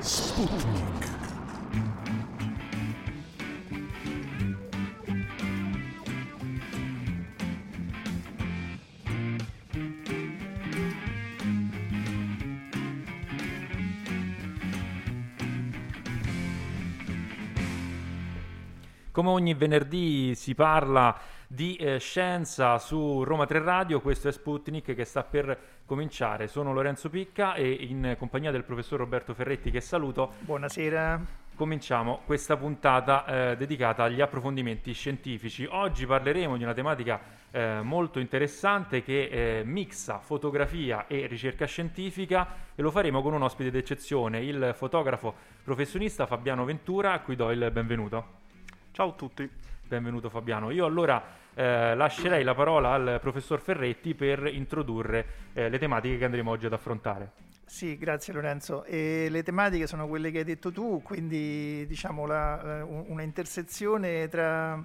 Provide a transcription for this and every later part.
Sputnik. Come ogni venerdì si parla di eh, scienza su Roma 3 Radio, questo è Sputnik che sta per cominciare. Sono Lorenzo Picca e in compagnia del professor Roberto Ferretti che saluto. Buonasera. Cominciamo questa puntata eh, dedicata agli approfondimenti scientifici. Oggi parleremo di una tematica eh, molto interessante che eh, mixa fotografia e ricerca scientifica e lo faremo con un ospite d'eccezione, il fotografo professionista Fabiano Ventura, a cui do il benvenuto. Ciao a tutti. Benvenuto Fabiano. Io allora eh, lascerei la parola al professor Ferretti per introdurre eh, le tematiche che andremo oggi ad affrontare. Sì, grazie Lorenzo. E le tematiche sono quelle che hai detto tu, quindi diciamo la, una intersezione tra,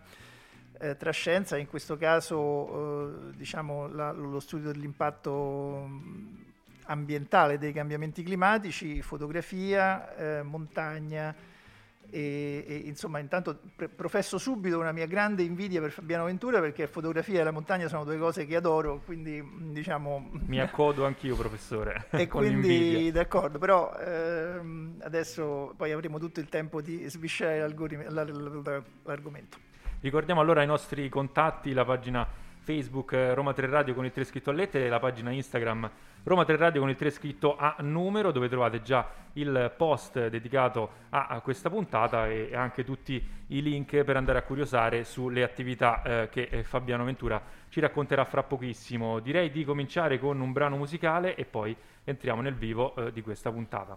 eh, tra, scienza, in questo caso eh, diciamo la, lo studio dell'impatto ambientale dei cambiamenti climatici, fotografia, eh, montagna, e, e, insomma intanto pre- professo subito una mia grande invidia per Fabiano Ventura perché fotografia e la montagna sono due cose che adoro quindi diciamo mi accodo anch'io professore e quindi d'accordo però ehm, adesso poi avremo tutto il tempo di sviscerare l'argomento. Ricordiamo allora i nostri contatti la pagina Facebook eh, Roma 3 Radio con il 3 scritto a lettere la pagina Instagram Roma 3 Radio con il 3 scritto a numero dove trovate già il post dedicato a, a questa puntata e anche tutti i link per andare a curiosare sulle attività eh, che eh, Fabiano Ventura ci racconterà fra pochissimo. Direi di cominciare con un brano musicale e poi entriamo nel vivo eh, di questa puntata.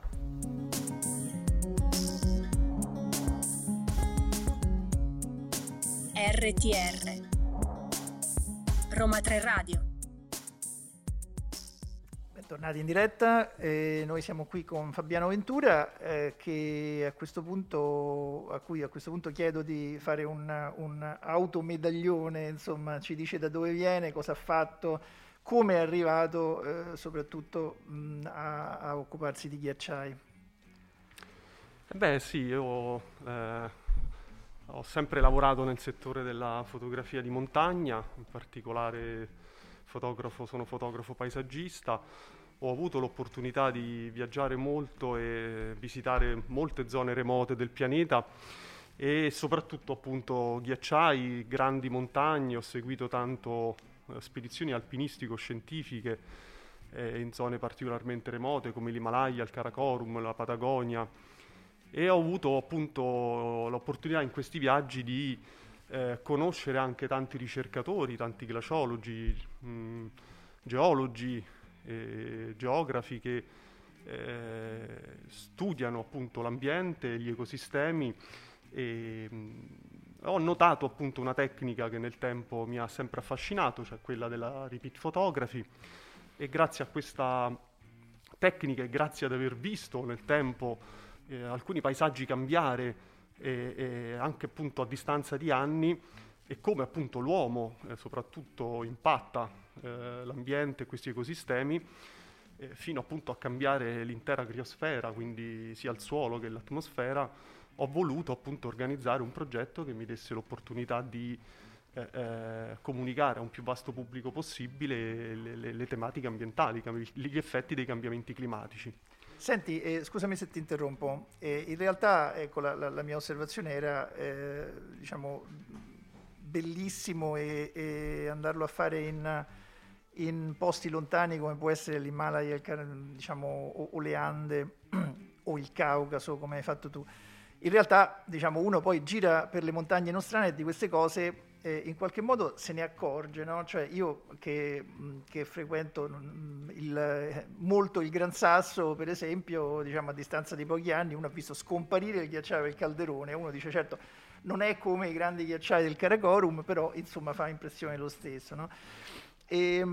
RTR Roma 3 Radio Tornati in diretta, eh, noi siamo qui con Fabiano Ventura eh, a punto, a cui a questo punto chiedo di fare un, un automedaglione, insomma ci dice da dove viene, cosa ha fatto, come è arrivato eh, soprattutto mh, a, a, occuparsi di ghiacciai. Beh sì, io eh, ho sempre lavorato nel settore della fotografia di montagna, in particolare fotografo, sono fotografo paesaggista. Ho avuto l'opportunità di viaggiare molto e visitare molte zone remote del pianeta e soprattutto appunto ghiacciai, grandi montagne, ho seguito tanto eh, spedizioni alpinistico-scientifiche eh, in zone particolarmente remote come l'Himalaya, il Karakorum, la Patagonia e ho avuto appunto l'opportunità in questi viaggi di eh, conoscere anche tanti ricercatori, tanti glaciologi, mh, geologi, eh, geografi che eh, studiano appunto l'ambiente, gli ecosistemi e mh, ho notato appunto una tecnica che nel tempo mi ha sempre affascinato, cioè quella della repeat photography. E grazie a questa tecnica e grazie ad aver visto nel tempo eh, alcuni paesaggi cambiare anche appunto a distanza di anni e come appunto l'uomo eh, soprattutto impatta eh, l'ambiente e questi ecosistemi eh, fino appunto a cambiare l'intera criosfera, quindi sia il suolo che l'atmosfera, ho voluto appunto organizzare un progetto che mi desse l'opportunità di eh, eh comunicare a un più vasto pubblico possibile le, le, le tematiche ambientali, gli effetti dei cambiamenti climatici. Senti, eh, scusami se ti interrompo, eh, in realtà ecco, la, la, la, mia osservazione era eh, diciamo, bellissimo e, e, andarlo a fare in, in, posti lontani come può essere l'Himalaya diciamo, o, o, le Ande o il Caucaso come hai fatto tu. In realtà diciamo, uno poi gira per le montagne nostrane e di queste cose eh, in qualche modo se ne accorge, no? cioè io che, che frequento il, molto il Gran Sasso, per esempio, diciamo a distanza di pochi anni, uno ha visto scomparire il ghiacciaio del Calderone, uno dice certo non è come i grandi ghiacciai del Karakorum, però insomma fa impressione lo stesso. No? E,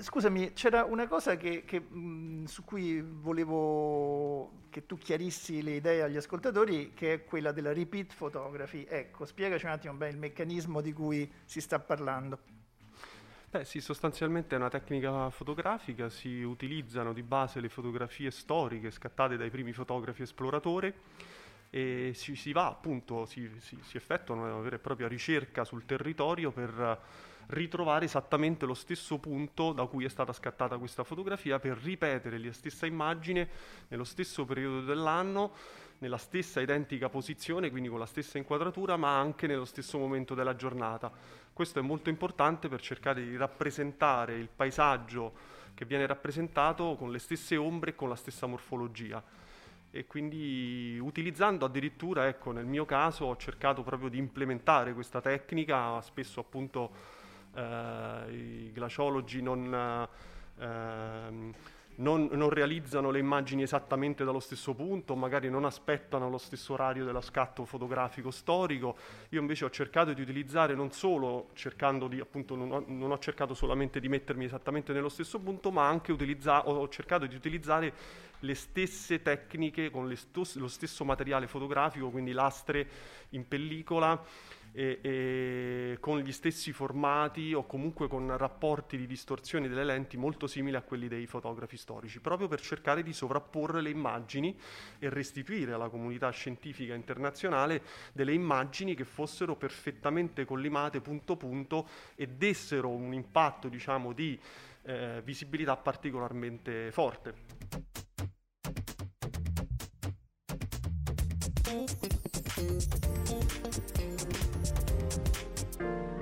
scusami, c'era una cosa che, che, mh, su cui volevo che tu chiarissi le idee agli ascoltatori, che è quella della repeat photography. Ecco, spiegaci un attimo bene il meccanismo di cui si sta parlando. Beh sì, sostanzialmente è una tecnica fotografica, si utilizzano di base le fotografie storiche scattate dai primi fotografi esploratori e si, si va appunto, si, si, si, effettua una vera e propria ricerca sul territorio per ritrovare esattamente lo stesso punto da cui è stata scattata questa fotografia per ripetere la stessa immagine nello stesso periodo dell'anno nella stessa identica posizione, quindi con la stessa inquadratura, ma anche nello stesso momento della giornata. Questo è molto importante per cercare di rappresentare il paesaggio che viene rappresentato con le stesse ombre e con la stessa morfologia. E quindi utilizzando addirittura, ecco, nel mio caso ho cercato proprio di implementare questa tecnica, spesso appunto eh, i glaciologi non... Eh, non, non, realizzano le immagini esattamente dallo stesso punto, magari non aspettano lo stesso orario dello scatto fotografico storico. Io invece ho cercato di utilizzare non solo cercando di, appunto, non ho, non ho cercato solamente di mettermi esattamente nello stesso punto, ma anche utilizza- ho cercato di utilizzare le stesse tecniche con lo stesso materiale fotografico, quindi lastre in pellicola e, e con gli stessi formati o comunque con rapporti di distorsione delle lenti molto simili a quelli dei fotografi storici, proprio per cercare di sovrapporre le immagini e restituire alla comunità scientifica internazionale delle immagini che fossero perfettamente collimate punto punto e dessero un impatto diciamo, di eh, visibilità particolarmente forte.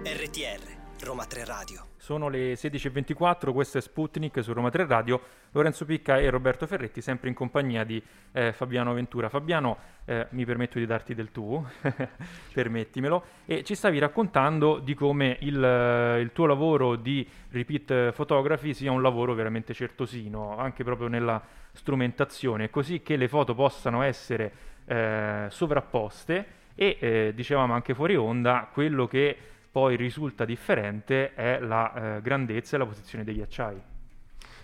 RTR, Roma 3 Radio. Sono le 16.24, questo è Sputnik su Roma 3 Radio, Lorenzo Picca e Roberto Ferretti, sempre in compagnia di eh, Fabiano Ventura. Fabiano, eh, mi permetto di darti del tu, permettimelo, e ci stavi raccontando di come il, il, tuo lavoro di repeat photography sia un lavoro veramente certosino, anche proprio nella strumentazione, così che le foto possano essere eh, sovrapposte e, eh, dicevamo anche fuori onda, quello che poi risulta differente è la eh, grandezza e la posizione degli acciai.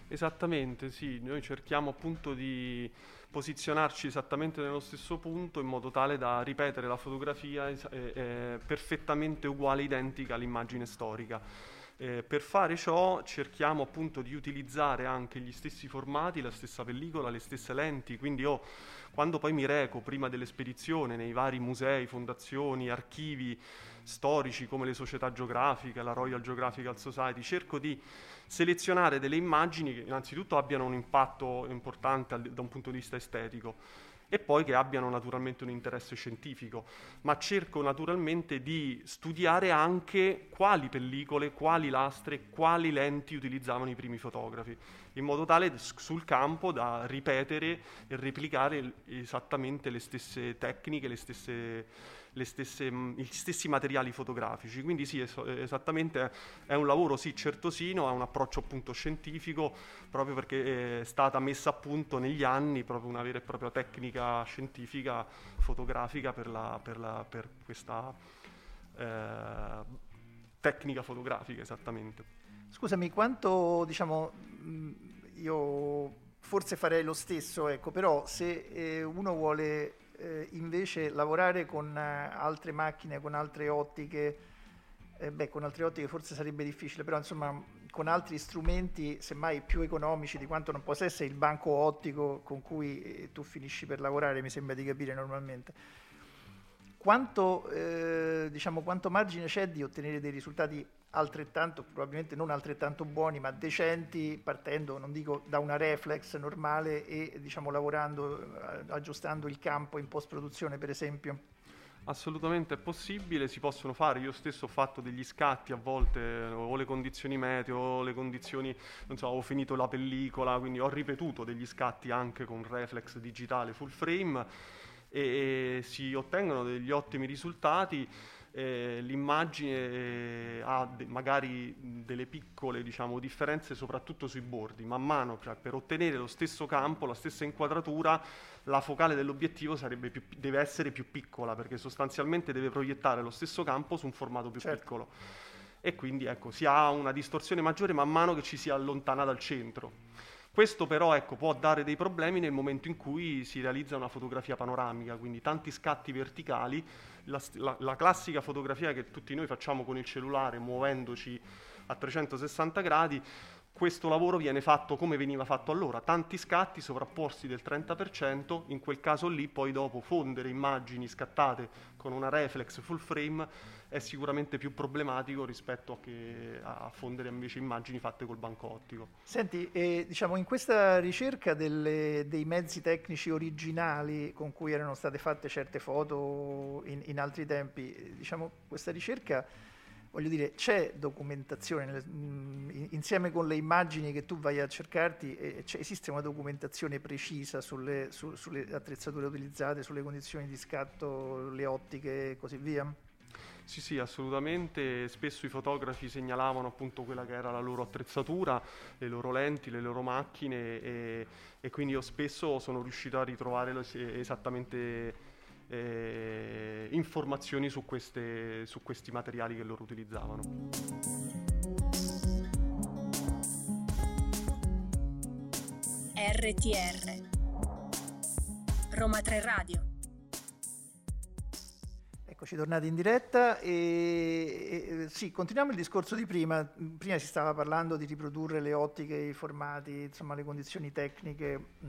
Esattamente, sì, noi cerchiamo appunto di posizionarci esattamente nello stesso punto in modo tale da ripetere la fotografia eh, eh, perfettamente uguale, identica all'immagine storica. Eh, per fare ciò cerchiamo appunto di utilizzare anche gli stessi formati, la stessa pellicola, le stesse lenti, quindi io quando poi mi reco prima dell'espedizione nei vari musei, fondazioni, archivi, storici come le società geografiche, la Royal Geographical Society, cerco di selezionare delle immagini che innanzitutto abbiano un impatto importante da un punto di vista estetico e poi che abbiano naturalmente un interesse scientifico, ma cerco naturalmente di studiare anche quali pellicole, quali lastre, quali lenti utilizzavano i primi fotografi, in modo tale sul campo da ripetere e replicare esattamente le stesse tecniche, le stesse stesse, gli stessi materiali fotografici. Quindi sì, es- esattamente è un lavoro sì certosino, ha un approccio appunto scientifico, proprio perché è stata messa a punto negli anni proprio una vera e propria tecnica scientifica fotografica per, la, per, la, per questa eh, tecnica fotografica esattamente. Scusami, quanto diciamo io forse farei lo stesso, ecco, però se eh, uno vuole eh, invece lavorare con eh, altre macchine, con altre ottiche, eh, beh, con altre ottiche forse sarebbe difficile, però insomma con altri strumenti, semmai più economici di quanto non possa essere il banco ottico con cui eh, tu finisci per lavorare, mi sembra di capire normalmente. Quanto, eh, diciamo, quanto margine c'è di ottenere dei risultati altrettanto, probabilmente non altrettanto buoni, ma decenti, partendo, non dico da una reflex normale e diciamo lavorando, eh, aggiustando il campo in post-produzione, per esempio? Assolutamente è possibile, si possono fare, io stesso ho fatto degli scatti a volte, o le condizioni meteo, o le condizioni, non so, ho finito la pellicola, quindi ho ripetuto degli scatti anche con reflex digitale full frame e, e si ottengono degli ottimi risultati eh, l'immagine eh, ha de- magari delle piccole diciamo, differenze soprattutto sui bordi, man mano cioè, per ottenere lo stesso campo, la stessa inquadratura, la focale dell'obiettivo più, deve essere più piccola perché sostanzialmente deve proiettare lo stesso campo su un formato più certo. piccolo e quindi ecco, si ha una distorsione maggiore man mano che ci si allontana dal centro. Questo però ecco, può dare dei problemi nel momento in cui si realizza una fotografia panoramica, quindi tanti scatti verticali, la, la, la classica fotografia che tutti noi facciamo con il cellulare muovendoci a 360 gradi, questo lavoro viene fatto come veniva fatto allora, tanti scatti sovrapposti del 30%, in quel caso lì poi dopo fondere immagini scattate con una reflex full frame è sicuramente più problematico rispetto a, a fondere invece immagini fatte col banco ottico. Senti, eh, diciamo in questa ricerca delle, dei mezzi tecnici originali con cui erano state fatte certe foto in, in altri tempi, diciamo questa ricerca voglio dire, c'è documentazione, mh, insieme con le immagini che tu vai a cercarti, esiste una documentazione precisa sulle, su, sulle, attrezzature utilizzate, sulle condizioni di scatto, le ottiche e così via? Sì, sì, assolutamente. Spesso i fotografi segnalavano appunto quella che era la loro attrezzatura, le loro lenti, le loro macchine e, e quindi io spesso sono riuscito a ritrovare esattamente eh, informazioni su, queste, su questi materiali che loro utilizzavano. RTR Roma 3 Radio Eccoci tornati in diretta e, e, sì, continuiamo il discorso di prima. Prima si stava parlando di riprodurre le ottiche, i formati, insomma le condizioni tecniche, mh,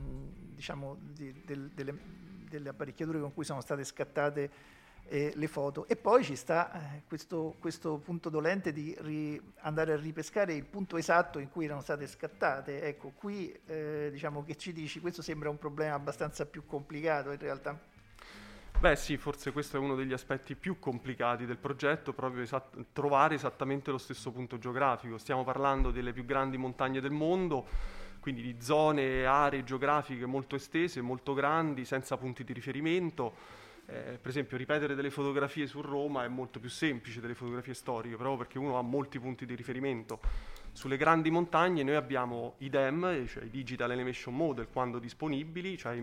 diciamo, di, del, delle, delle apparecchiature con cui sono state scattate eh, le foto e poi ci sta eh, questo, questo, punto dolente di ri, andare a ripescare il punto esatto in cui erano state scattate. Ecco, qui eh, diciamo che ci dici, questo sembra un problema abbastanza più complicato in realtà. Beh sì, forse questo è uno degli aspetti più complicati del progetto, proprio esat- trovare esattamente lo stesso punto geografico. Stiamo parlando delle più grandi montagne del mondo, quindi di zone, aree geografiche molto estese, molto grandi, senza punti di riferimento. Eh, per esempio ripetere delle fotografie su Roma è molto più semplice delle fotografie storiche, proprio perché uno ha molti punti di riferimento. Sulle grandi montagne noi abbiamo i DEM, cioè i Digital Animation Model, quando disponibili, cioè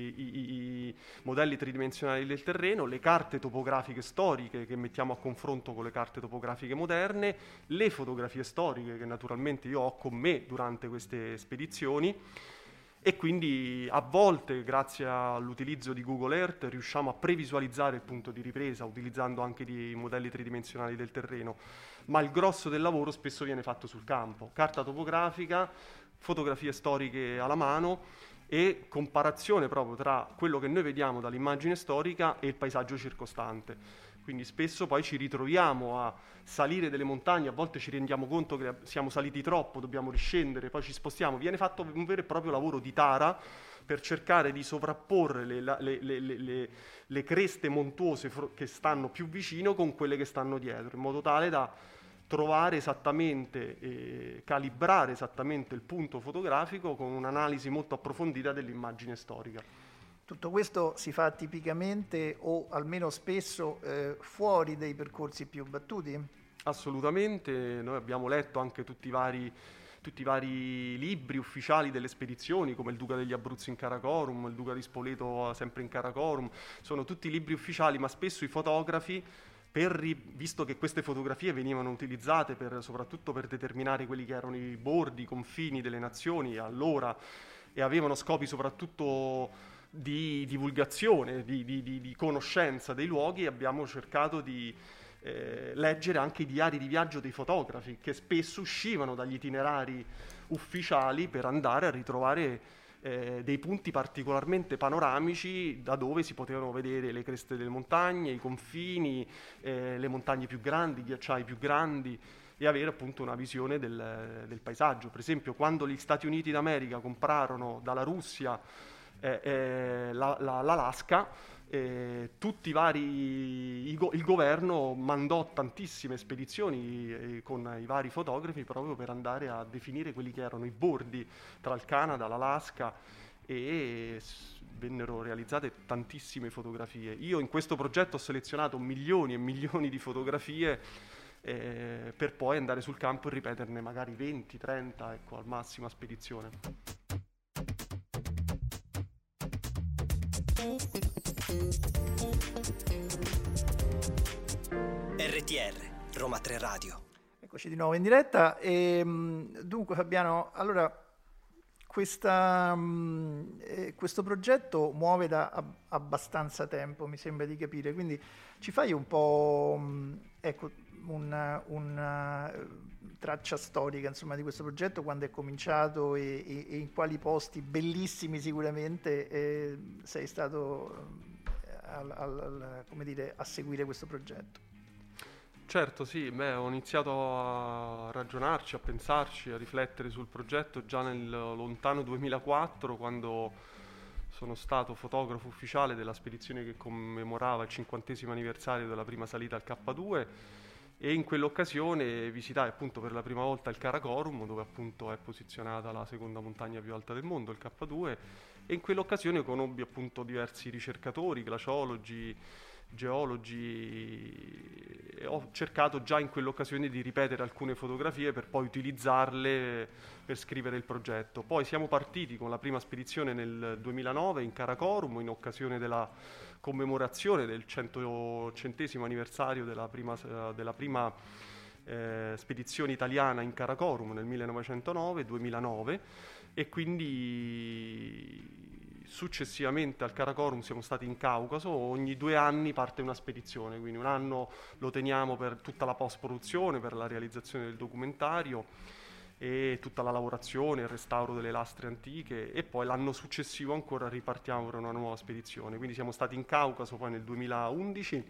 i, i, modelli tridimensionali del terreno, le carte topografiche storiche che mettiamo a confronto con le carte topografiche moderne, le fotografie storiche che naturalmente io ho con me durante queste spedizioni. E quindi a volte grazie all'utilizzo di Google Earth riusciamo a previsualizzare il punto di ripresa utilizzando anche i modelli tridimensionali del terreno, ma il grosso del lavoro spesso viene fatto sul campo, carta topografica, fotografie storiche alla mano e comparazione proprio tra quello che noi vediamo dall'immagine storica e il paesaggio circostante. Quindi spesso poi ci ritroviamo a salire delle montagne, a volte ci rendiamo conto che siamo saliti troppo, dobbiamo riscendere, poi ci spostiamo. Viene fatto un vero e proprio lavoro di tara per cercare di sovrapporre le, le, le, le creste montuose che stanno più vicino con quelle che stanno dietro, in modo tale da trovare esattamente, eh, calibrare esattamente il punto fotografico con un'analisi molto approfondita dell'immagine storica. Tutto questo si fa tipicamente o almeno spesso eh, fuori dai percorsi più battuti? Assolutamente, noi abbiamo letto anche tutti i vari tutti i vari libri ufficiali delle spedizioni, come il Duca degli Abruzzi in Karakorum, il Duca di Spoleto sempre in Karakorum, sono tutti libri ufficiali, ma spesso i fotografi per, visto che queste fotografie venivano utilizzate per, soprattutto per determinare quelli che erano i bordi, i confini delle nazioni allora e avevano scopi soprattutto di divulgazione, di, di, di, di conoscenza dei luoghi, abbiamo cercato di eh, leggere anche i diari di viaggio dei fotografi che spesso uscivano dagli itinerari ufficiali per andare a ritrovare eh, dei punti particolarmente panoramici da dove si potevano vedere le creste delle montagne, i confini, eh, le montagne più grandi, i ghiacciai più grandi e avere appunto una visione del, del paesaggio. Per esempio, quando gli Stati Uniti d'America comprarono dalla Russia eh, eh la, la, l'Alaska, eh, tutti i vari, il governo mandò tantissime spedizioni eh, con i vari fotografi proprio per andare a definire quelli che erano i bordi tra il Canada, l'Alaska e vennero realizzate tantissime fotografie. Io in questo progetto ho selezionato milioni e milioni di fotografie eh, per poi andare sul campo e ripeterne magari 20, 30, ecco, al massimo a spedizione. RTR, Roma 3 Radio. Eccoci di nuovo in diretta. E, ehm, dunque Fabiano, allora questa, mm, eh, questo progetto muove da ab- abbastanza tempo, mi sembra di capire, quindi ci fai un po', mm, ecco, una, una, traccia storica insomma, di questo progetto, quando è cominciato e, e, e in quali posti bellissimi sicuramente eh, sei stato al, al, al, dire, a seguire questo progetto? Certo, sì, beh, ho iniziato a ragionarci, a pensarci, a riflettere sul progetto già nel lontano 2004, quando sono stato fotografo ufficiale della spedizione che commemorava il cinquantesimo anniversario della prima salita al K2 e in quell'occasione visitai appunto per la prima volta il Karakorum, dove appunto è posizionata la seconda montagna più alta del mondo, il K2, e in quell'occasione conobbi appunto diversi ricercatori, glaciologi, geologi e ho cercato già in quell'occasione di ripetere alcune fotografie per poi utilizzarle per scrivere il progetto. Poi siamo partiti con la prima spedizione nel 2009 in Karakorum in occasione della commemorazione del centesimo anniversario della prima, della prima eh, spedizione italiana in Karakorum nel 1909-2009 e quindi successivamente al Karakorum siamo stati in Caucaso, ogni due anni parte una spedizione, quindi un anno lo teniamo per tutta la post-produzione, per la realizzazione del documentario e tutta la lavorazione, il restauro delle lastre antiche e poi l'anno successivo ancora ripartiamo per una nuova spedizione. Quindi siamo stati in Caucaso poi nel 2011,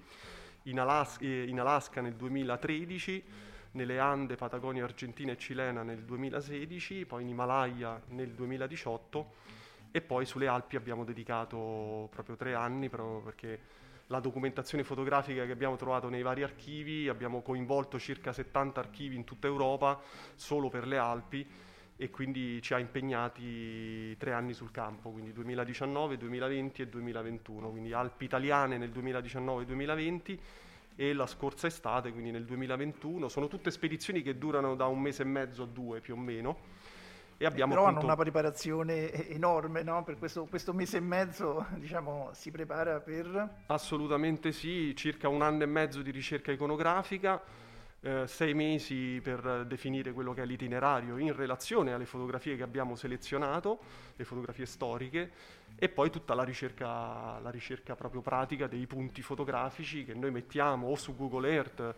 in Alaska, eh, in Alaska nel 2013, nelle Ande, Patagonia Argentina e Cilena nel 2016, poi in Himalaya nel 2018 e poi sulle Alpi abbiamo dedicato proprio tre anni perché la documentazione fotografica che abbiamo trovato nei vari archivi, abbiamo coinvolto circa 70 archivi in tutta Europa solo per le Alpi e quindi ci ha impegnati tre anni sul campo, quindi 2019, 2020 e 2021, quindi Alpi italiane nel 2019-2020 e la scorsa estate, quindi nel 2021. Sono tutte spedizioni che durano da un mese e mezzo a due più o meno e abbiamo Però appunto... hanno una preparazione enorme, no? Per questo, questo, mese e mezzo, diciamo, si prepara per... Assolutamente sì, circa un anno e mezzo di ricerca iconografica, eh, sei mesi per definire quello che è l'itinerario in relazione alle fotografie che abbiamo selezionato, le fotografie storiche, e poi tutta la ricerca, la ricerca proprio pratica dei punti fotografici che noi mettiamo o su Google Earth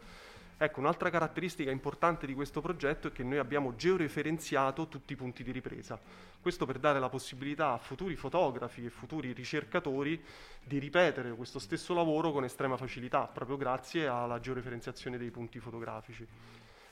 Ecco, un'altra caratteristica importante di questo progetto è che noi abbiamo georeferenziato tutti i punti di ripresa. Questo per dare la possibilità a futuri fotografi e futuri ricercatori di ripetere questo stesso lavoro con estrema facilità, proprio grazie alla georeferenziazione dei punti fotografici.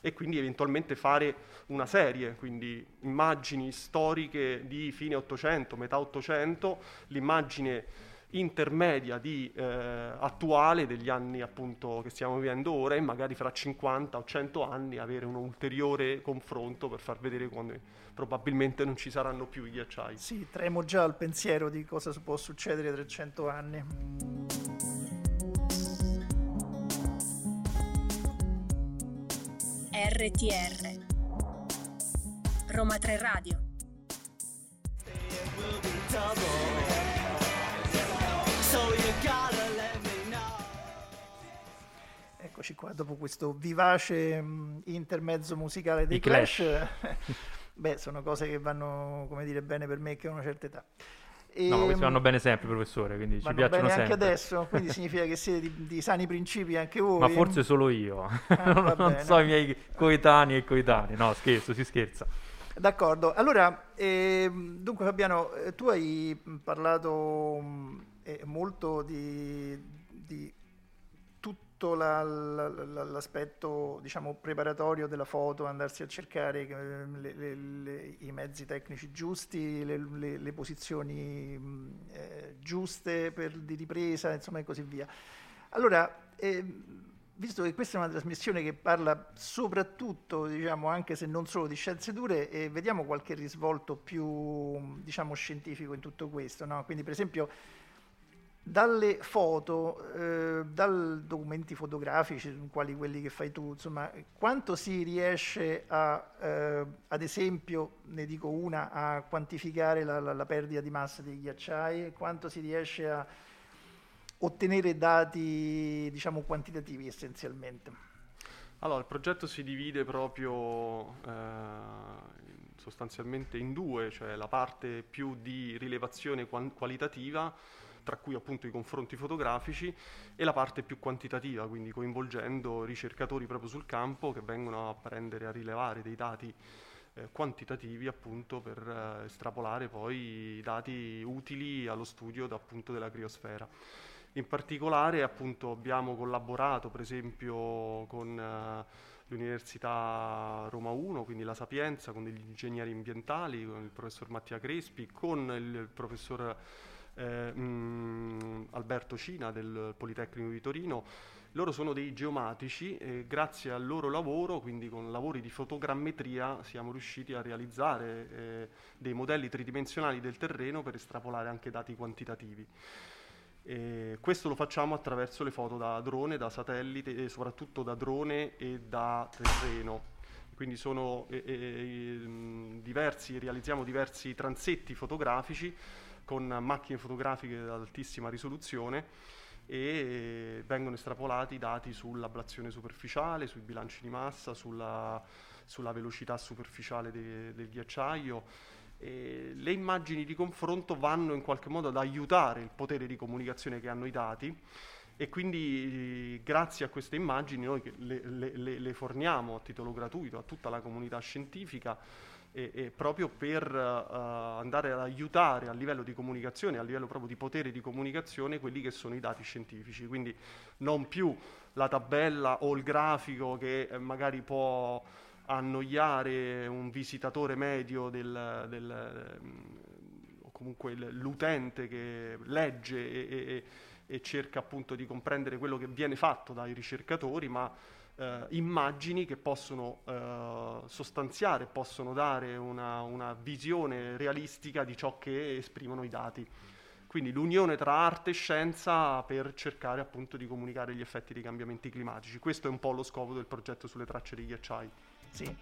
E quindi eventualmente fare una serie, quindi immagini storiche di fine 800, metà 800, l'immagine intermedia di eh, attuale degli anni appunto che stiamo vivendo ora e magari fra 50 o 100 anni avere un ulteriore confronto per far vedere quando probabilmente non ci saranno più i ghiacciai. Sì, tremo già al pensiero di cosa può succedere tra 100 anni. RTR Roma 3 Radio Eccoci qua, dopo questo vivace mh, intermezzo musicale dei I Clash, Clash. beh, sono cose che vanno, come dire, bene per me che ho una certa età. E, no, ma questi vanno bene sempre, professore, quindi ci piacciono bene sempre. anche adesso, quindi significa che siete di, di, sani principi anche voi. Ma forse solo io, ah, non, non so i miei coetanei e coetanei, no scherzo, si scherza. D'accordo, allora, eh, dunque Fabiano, eh, tu hai parlato eh, molto di, di tutto la, la, l'aspetto diciamo, preparatorio della foto, andarsi a cercare eh, le, le, le, i mezzi tecnici giusti, le, posizioni eh, giuste per, di ripresa, insomma e così via. Allora, eh, visto che questa è una trasmissione che parla soprattutto, diciamo, anche se non solo di scienze dure, eh, vediamo qualche risvolto più, diciamo, scientifico in tutto questo. No? Quindi, per esempio, dalle foto, eh, dai documenti fotografici, quali quelli che fai tu, insomma, quanto si riesce a, eh, ad esempio, ne dico una, a quantificare la, la, la perdita di massa dei ghiacciai, quanto si riesce a ottenere dati diciamo quantitativi essenzialmente? Allora, il progetto si divide proprio eh, sostanzialmente in due, cioè la parte più di rilevazione qualitativa tra cui appunto i confronti fotografici, e la parte più quantitativa, quindi coinvolgendo ricercatori proprio sul campo che vengono a prendere, a rilevare dei dati eh, quantitativi appunto per eh, estrapolare poi i dati utili allo studio appunto della criosfera. In particolare appunto abbiamo collaborato per esempio con eh, l'Università Roma 1, quindi la Sapienza, con degli ingegneri ambientali, con il professor Mattia Crespi, con il professor eh, mh, mm, Alberto Cina del Politecnico di Torino. Loro sono dei geomatici e grazie al loro lavoro, quindi con lavori di fotogrammetria, siamo riusciti a realizzare eh, dei modelli tridimensionali del terreno per estrapolare anche dati quantitativi. E questo lo facciamo attraverso le foto da drone, da satellite e soprattutto da drone e da terreno. Quindi sono eh, eh, diversi, realizziamo diversi transetti fotografici con macchine fotografiche ad altissima risoluzione e vengono estrapolati i dati sull'ablazione superficiale, sui bilanci di massa, sulla, sulla velocità superficiale de, del ghiacciaio. Eh, le immagini di confronto vanno in qualche modo ad aiutare il potere di comunicazione che hanno i dati e quindi grazie a queste immagini noi le, le, le, forniamo a titolo gratuito a tutta la comunità scientifica e, e proprio per uh, andare ad aiutare a livello di comunicazione, a livello proprio di potere di comunicazione, quelli che sono i dati scientifici. Quindi non più la tabella o il grafico che eh, magari può annoiare un visitatore medio del, del, o comunque l'utente che legge e, e, e, cerca appunto di comprendere quello che viene fatto dai ricercatori, ma eh, immagini che possono eh, sostanziare, possono dare una, una visione realistica di ciò che esprimono i dati. Quindi l'unione tra arte e scienza per cercare appunto di comunicare gli effetti dei cambiamenti climatici. Questo è un po' lo scopo del progetto sulle tracce dei ghiacciai. Sì.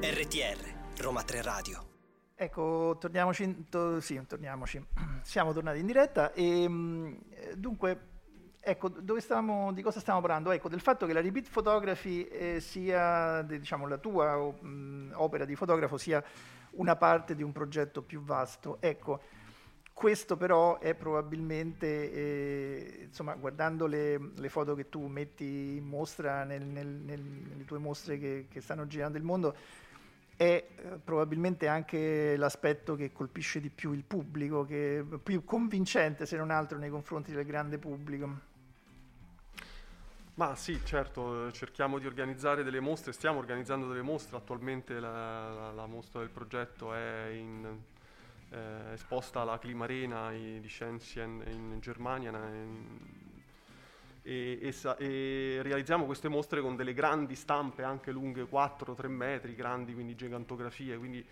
RTR, Roma 3 Radio. Ecco, torniamoci, to, sì, torniamoci. Siamo tornati in diretta e mm, dunque, ecco, stavamo, di cosa stiamo parlando? Ecco, del fatto che la repeat photography eh, sia, diciamo, la tua mh, mm, opera di fotografo sia una parte di un progetto più vasto. Ecco, questo però è probabilmente, eh, insomma, guardando le, le, foto che tu metti in mostra nel, nel, nel, nelle tue mostre che, che, stanno girando il mondo, è eh, probabilmente anche l'aspetto che colpisce di più il pubblico, che è più convincente se non altro nei confronti del grande pubblico. Ma sì, certo, cerchiamo di organizzare delle mostre, stiamo organizzando delle mostre, attualmente la, la, la mostra del progetto è in eh, esposta alla Klimarena di Shenzhen in Germania in, e, e, e, realizziamo queste mostre con delle grandi stampe anche lunghe 4-3 metri, grandi quindi gigantografie, quindi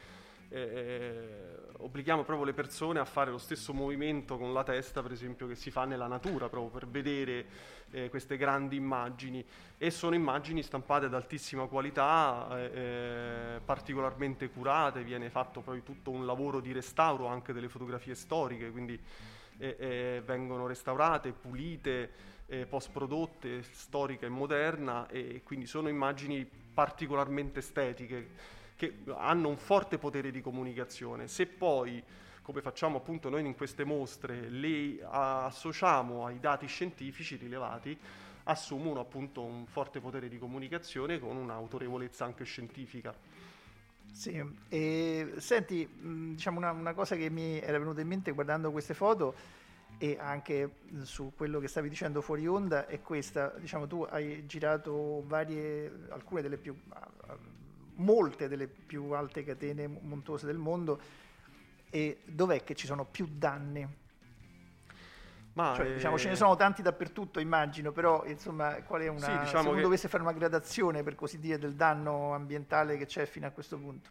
eh, eh, obblighiamo proprio le persone a fare lo stesso movimento con la testa, per esempio, che si fa nella natura, proprio per vedere eh, queste grandi immagini. E sono immagini stampate ad altissima qualità, eh, eh particolarmente curate, viene fatto poi tutto un lavoro di restauro anche delle fotografie storiche, quindi eh, vengono restaurate, pulite. post prodotte, storica e moderna e quindi sono immagini particolarmente estetiche che hanno un forte potere di comunicazione. Se poi, come facciamo appunto noi in queste mostre, le associamo ai dati scientifici rilevati, assumono appunto un forte potere di comunicazione con un'autorevolezza anche scientifica. Sì, e senti, diciamo una, una, cosa che mi era venuta in mente guardando queste foto e anche su quello che stavi dicendo fuori onda è questa, diciamo tu hai girato varie, alcune delle più molte delle più alte catene montuose del mondo e dov'è che ci sono più danni? Ma cioè, eh... diciamo, ce ne sono tanti dappertutto, immagino, però insomma, qual è una, sì, diciamo se uno che... dovesse fare una gradazione, per così dire, del danno ambientale che c'è fino a questo punto?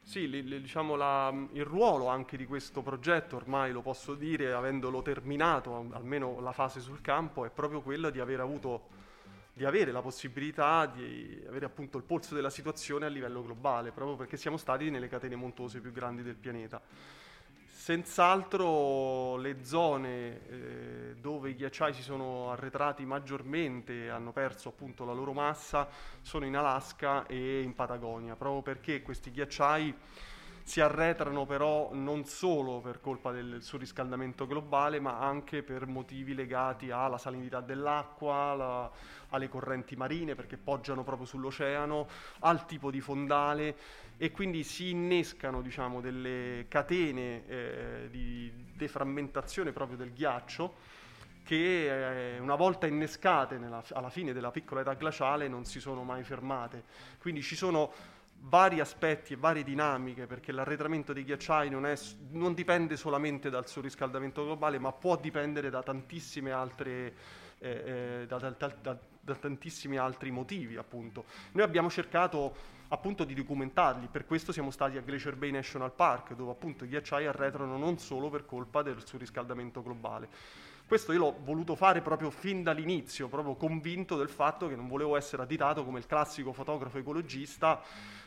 Sì, li, li, diciamo la, il ruolo anche di questo progetto, ormai lo posso dire, avendolo terminato, almeno la fase sul campo, è proprio quello di aver avuto di avere la possibilità di avere appunto il polso della situazione a livello globale, proprio perché siamo stati nelle catene montuose più grandi del pianeta. Senz'altro le zone eh, dove i ghiacciai si sono arretrati maggiormente hanno perso appunto la loro massa sono in Alaska e in Patagonia, proprio perché questi ghiacciai si arretrano però non solo per colpa del surriscaldamento globale, ma anche per motivi legati alla salinità dell'acqua, la, alle correnti marine, perché poggiano proprio sull'oceano, al tipo di fondale e quindi si innescano diciamo, delle catene eh, di deframmentazione proprio del ghiaccio che eh, una volta innescate nella, alla fine della piccola età glaciale non si sono mai fermate. Quindi ci sono vari aspetti e varie dinamiche, perché l'arretramento dei ghiacciai non, è, non dipende solamente dal surriscaldamento globale, ma può dipendere da tantissime altre, eh, eh, da, da, da, da, tantissimi altri motivi, appunto. Noi abbiamo cercato appunto di documentarli, per questo siamo stati a Glacier Bay National Park, dove appunto i ghiacciai arretrano non solo per colpa del surriscaldamento globale. Questo io l'ho voluto fare proprio fin dall'inizio, proprio convinto del fatto che non volevo essere additato come il classico fotografo ecologista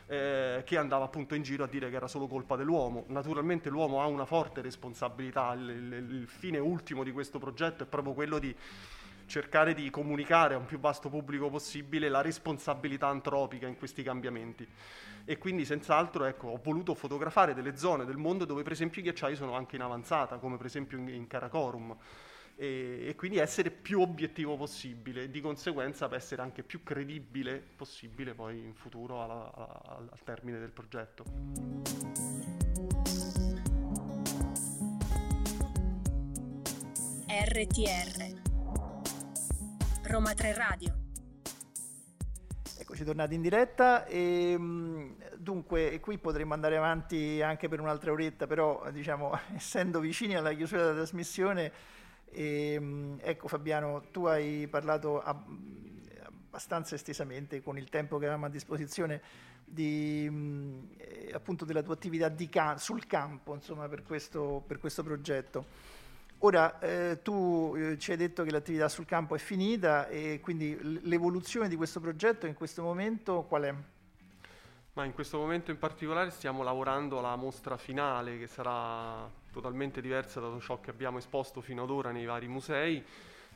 eh, che andava appunto in giro a dire che era solo colpa dell'uomo. Naturalmente l'uomo ha una forte responsabilità, il, il, il fine ultimo di questo progetto è proprio quello di cercare di comunicare a un più vasto pubblico possibile la responsabilità antropica in questi cambiamenti. E quindi senz'altro ecco, ho voluto fotografare delle zone del mondo dove per esempio i ghiacciai sono anche in avanzata, come per esempio in, in Karakorum e, e, quindi essere più obiettivo possibile e di conseguenza per essere anche più credibile possibile poi in futuro alla, alla, al termine del progetto. RTR Roma 3 Radio Eccoci tornati in diretta e dunque qui potremmo andare avanti anche per un'altra oretta, però diciamo essendo vicini alla chiusura della trasmissione e, ehm, ecco Fabiano, tu hai parlato abbastanza estesamente con il tempo che avevamo a disposizione di, eh, appunto della tua attività ca- sul campo insomma, per, questo, per questo progetto. Ora, eh, tu eh, ci hai detto che l'attività sul campo è finita e quindi l'evoluzione di questo progetto in questo momento qual è? Ma in questo momento in particolare stiamo lavorando alla mostra finale che sarà totalmente diversa da ciò che abbiamo esposto fino ad ora nei vari musei.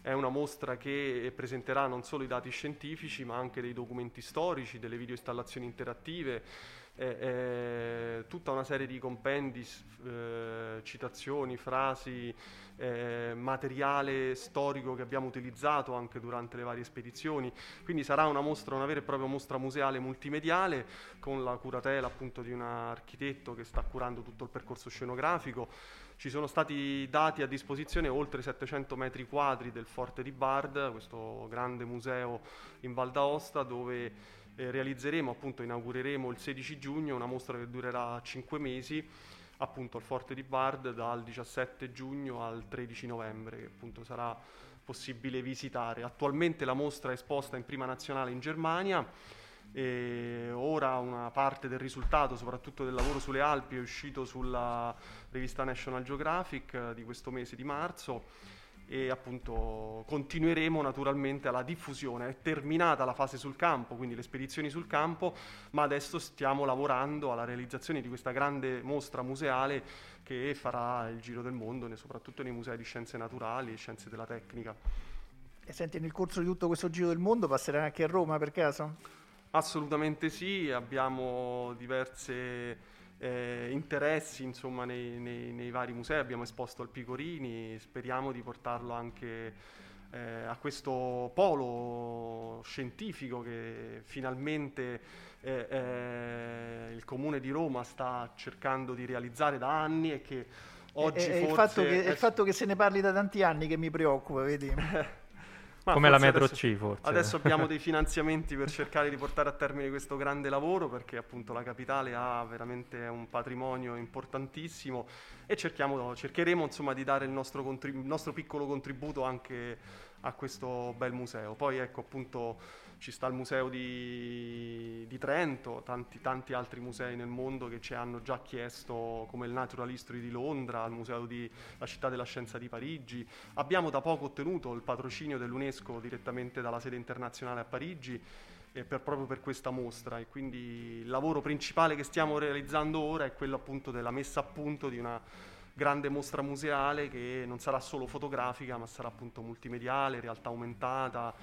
È una mostra che presenterà non solo i dati scientifici ma anche dei documenti storici, delle videoinstallazioni interattive, eh, eh, tutta una serie di compendi, eh, citazioni, frasi, eh, materiale storico che abbiamo utilizzato anche durante le varie spedizioni. Quindi sarà una mostra, una vera e propria mostra museale multimediale con la curatela appunto di un architetto che sta curando tutto il percorso scenografico. Ci sono stati dati a disposizione oltre 700 metri quadri del Forte di Bard, questo grande museo in Val d'Aosta dove eh, realizzeremo, appunto inaugureremo il 16 giugno una mostra che durerà 5 mesi appunto al Forte di Bard dal 17 giugno al 13 novembre che appunto sarà possibile visitare. Attualmente la mostra è esposta in prima nazionale in Germania e ora una parte del risultato, soprattutto del lavoro sulle Alpi, è uscito sulla rivista National Geographic di questo mese di marzo e appunto continueremo naturalmente alla diffusione. È terminata la fase sul campo, quindi le spedizioni sul campo, ma adesso stiamo lavorando alla realizzazione di questa grande mostra museale che farà il giro del mondo, soprattutto nei musei di scienze naturali e scienze della tecnica. E senti, nel corso di tutto questo giro del mondo passerà anche a Roma per caso? Assolutamente sì, abbiamo diverse eh, interessi insomma, nei, nei, nei, vari musei, abbiamo esposto al Picorini, speriamo di portarlo anche eh, a questo polo scientifico che finalmente eh, eh il Comune di Roma sta cercando di realizzare da anni e che oggi è, è, il, fatto che, è il fatto che se ne parli da tanti anni che mi preoccupa, vedi? Ma Come la metro adesso, C forse. Adesso abbiamo dei finanziamenti per cercare di portare a termine questo grande lavoro perché appunto la capitale ha veramente un patrimonio importantissimo e cercheremo insomma di dare il nostro, contrib- il nostro piccolo contributo anche a questo bel museo. Poi ecco appunto ci sta il museo di, di Trento, tanti, tanti, altri musei nel mondo che ci hanno già chiesto, come il Natural History di Londra, il museo della città della scienza di Parigi. Abbiamo da poco ottenuto il patrocinio dell'UNESCO direttamente dalla sede internazionale a Parigi per, proprio per questa mostra e quindi il lavoro principale che stiamo realizzando ora è quello appunto della messa a punto di una grande mostra museale che non sarà solo fotografica ma sarà appunto multimediale, realtà aumentata,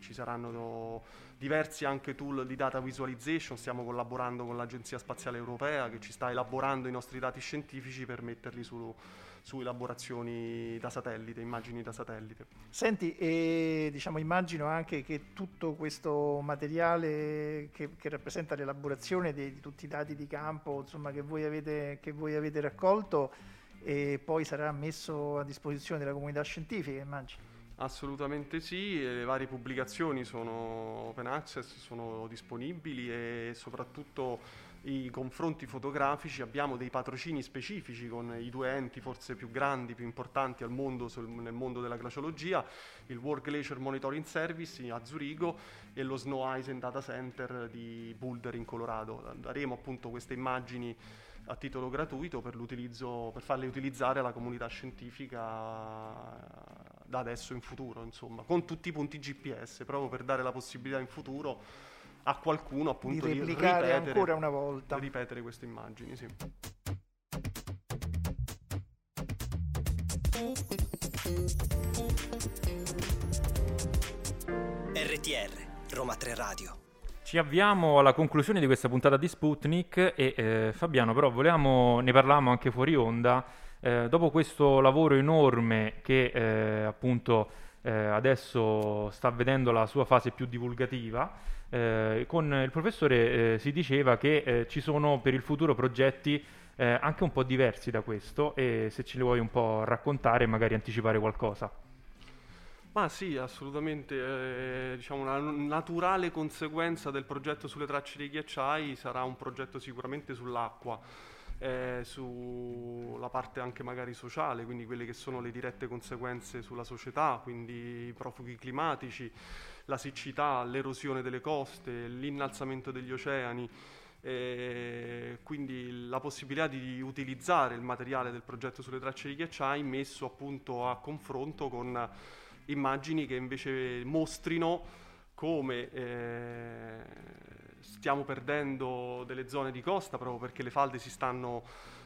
ci saranno diversi anche tool di data visualization, stiamo collaborando con l'Agenzia Spaziale Europea che ci sta elaborando i nostri dati scientifici per metterli su, su elaborazioni da satellite, immagini da satellite. Senti, e, diciamo, immagino anche che tutto questo materiale che, che rappresenta l'elaborazione di, di, tutti i dati di campo insomma, che, voi avete, che voi avete raccolto e poi sarà messo a disposizione della comunità scientifica, immagino. Assolutamente sì, le varie pubblicazioni sono open access, sono disponibili e soprattutto i confronti fotografici abbiamo dei patrocini specifici con i due enti forse più grandi, più importanti al mondo, nel mondo della glaciologia, il World Glacier Monitoring Service a Zurigo e lo Snow Ice Data Center di Boulder in Colorado. Daremo appunto queste immagini a titolo gratuito per, per farle utilizzare alla comunità scientifica da adesso in futuro, insomma, con tutti i punti GPS, proprio per dare la possibilità in futuro a qualcuno appunto di, replicare di ripetere, ancora una volta. ripetere queste immagini, sì. RTR, Roma 3 Radio. Ci avviamo alla conclusione di questa puntata di Sputnik e eh, Fabiano però volevamo, ne parlavamo anche fuori onda, eh, dopo questo lavoro enorme che eh, appunto eh, adesso sta vedendo la sua fase più divulgativa, eh, con il professore eh, si diceva che ci sono per il futuro progetti anche un po' diversi da questo e se ce li vuoi un po' raccontare magari anticipare qualcosa. Ma sì, assolutamente. Eh, diciamo una naturale conseguenza del progetto sulle tracce dei ghiacciai sarà un progetto sicuramente sull'acqua, eh, sulla parte anche magari sociale, quindi quelle che sono le dirette conseguenze sulla società, quindi i profughi climatici, la siccità, l'erosione delle coste, l'innalzamento degli oceani. Eh, quindi la possibilità di utilizzare il materiale del progetto sulle tracce dei ghiacciai messo appunto a confronto con immagini che invece mostrino come eh, stiamo perdendo delle zone di costa proprio perché le falde si stanno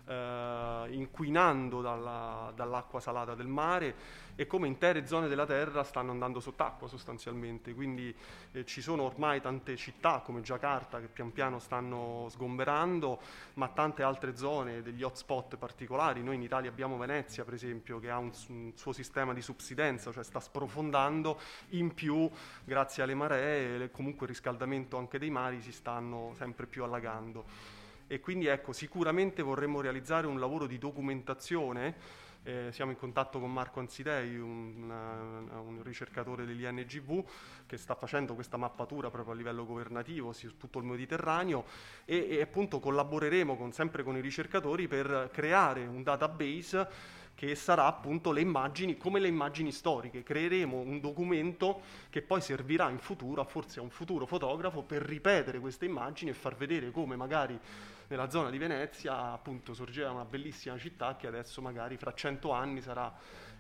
eh, inquinando dalla, dall'acqua salata del mare e come intere zone della terra stanno andando sott'acqua sostanzialmente. Quindi eh, ci sono ormai tante città come Giacarta che pian piano stanno sgomberando, ma tante altre zone, degli hotspot particolari. Noi in Italia abbiamo Venezia, per esempio, che ha un, un suo sistema di subsidenza, cioè sta sprofondando. In più, grazie alle maree, comunque il riscaldamento anche dei mari si stanno sempre più allagando. E quindi ecco, sicuramente vorremmo realizzare un lavoro di documentazione eh, siamo in contatto con Marco Ansidei, un, un, ricercatore dell'INGV che sta facendo questa mappatura proprio a livello governativo su tutto il Mediterraneo e, e appunto collaboreremo con, sempre con i ricercatori per creare un database che sarà appunto le immagini come le immagini storiche. Creeremo un documento che poi servirà in futuro, forse a un futuro fotografo, per ripetere queste immagini e far vedere come magari nella zona di Venezia appunto sorgeva una bellissima città che adesso magari fra cento anni sarà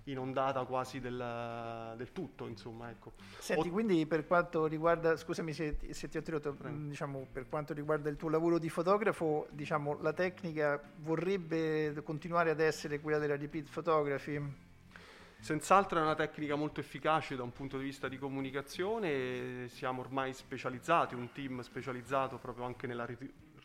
inondata quasi del, del tutto, insomma, ecco. Senti, o... quindi per quanto riguarda, scusami se, se ti ho tirato, diciamo, per quanto riguarda il tuo lavoro di fotografo, diciamo, la tecnica vorrebbe continuare ad essere quella della repeat photography? Senz'altro è una tecnica molto efficace da un punto di vista di comunicazione, siamo ormai specializzati, un team specializzato proprio anche nella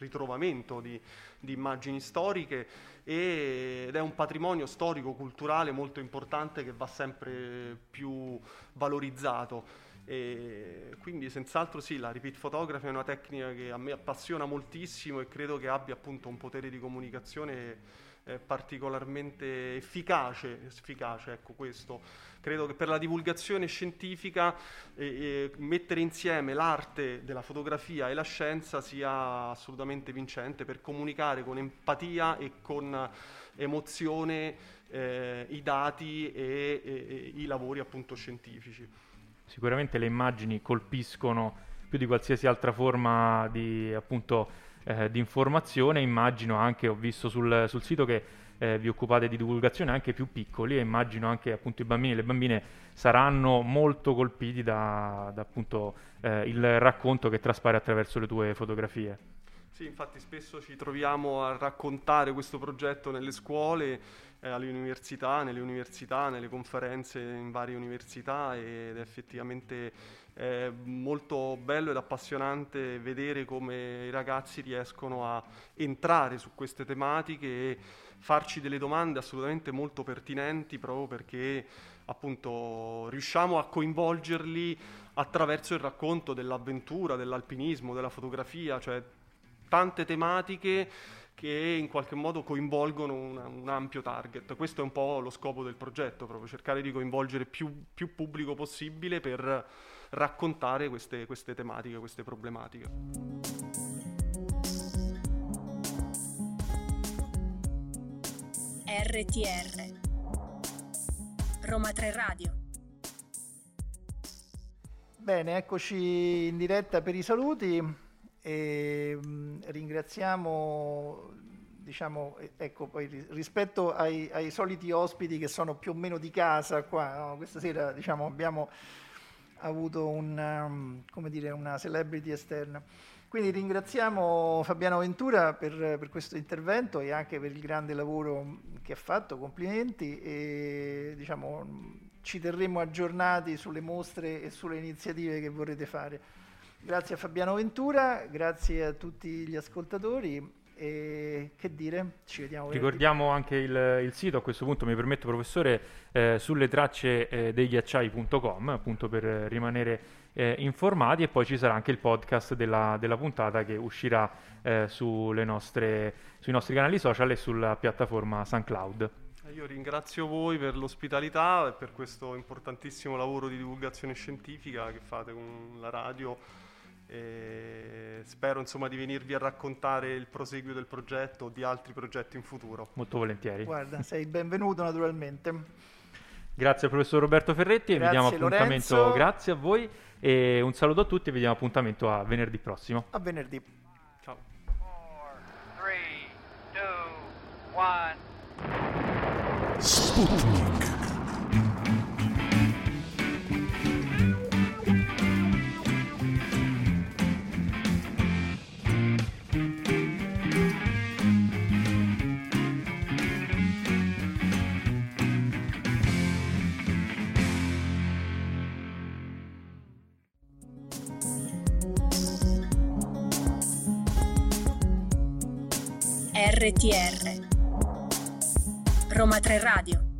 ritrovamento di, di immagini storiche e, ed è un patrimonio storico-culturale molto importante che va sempre più valorizzato. E quindi senz'altro sì, la repeat photography è una tecnica che a me appassiona moltissimo e credo che abbia appunto un potere di comunicazione eh, particolarmente efficace, efficace, ecco questo. Credo che per la divulgazione scientifica eh, mettere insieme l'arte della fotografia e la scienza sia assolutamente vincente per comunicare con empatia e con emozione eh, i dati e, e, e i lavori appunto scientifici. Sicuramente le immagini colpiscono più di qualsiasi altra forma di appunto eh, di informazione. Immagino anche, ho visto sul, sul sito che eh, vi occupate di divulgazione anche più piccoli e immagino anche appunto i bambini e le bambine saranno molto colpiti da, da appunto eh, il racconto che traspare attraverso le tue fotografie. Sì, infatti spesso ci troviamo a raccontare questo progetto nelle scuole eh, alle università, nelle università, nelle conferenze in varie università ed effettivamente è molto bello ed appassionante vedere come i ragazzi riescono a entrare su queste tematiche e farci delle domande assolutamente molto pertinenti proprio perché appunto riusciamo a coinvolgerli attraverso il racconto dell'avventura, dell'alpinismo, della fotografia, cioè tante tematiche che in qualche modo coinvolgono un, un, ampio target. Questo è un po' lo scopo del progetto, proprio cercare di coinvolgere più, più pubblico possibile per raccontare queste, queste tematiche, queste problematiche. RTR Roma 3 Radio Bene, eccoci in diretta per i saluti e ringraziamo diciamo, ecco, poi rispetto ai, ai, soliti ospiti che sono più o meno di casa qua, no? questa sera diciamo, abbiamo avuto un, um, dire, una celebrity esterna. Quindi ringraziamo Fabiano Ventura per, per, questo intervento e anche per il grande lavoro che ha fatto, complimenti e diciamo, ci terremo aggiornati sulle mostre e sulle iniziative che vorrete fare. Grazie a Fabiano Ventura, grazie a tutti gli ascoltatori e che dire, ci vediamo. Ricordiamo anche il, il, sito, a questo punto mi permetto professore, eh, sulle tracce eh, dei ghiacciai.com, appunto per rimanere eh, informati e poi ci sarà anche il podcast della, della puntata che uscirà eh, nostre, sui nostri canali social e sulla piattaforma SunCloud. Io ringrazio voi per l'ospitalità e per questo importantissimo lavoro di divulgazione scientifica che fate con la radio. E spero insomma di venirvi a raccontare il proseguio del progetto o di altri progetti in futuro. Molto volentieri. Guarda, sei benvenuto naturalmente. Grazie al professor Roberto Ferretti, grazie, vediamo appuntamento, Lorenzo. grazie a voi e un saluto a tutti e vediamo appuntamento a venerdì prossimo. A venerdì. Ciao. 4, 3, 2, 1. Sputnik. RTR Roma 3 Radio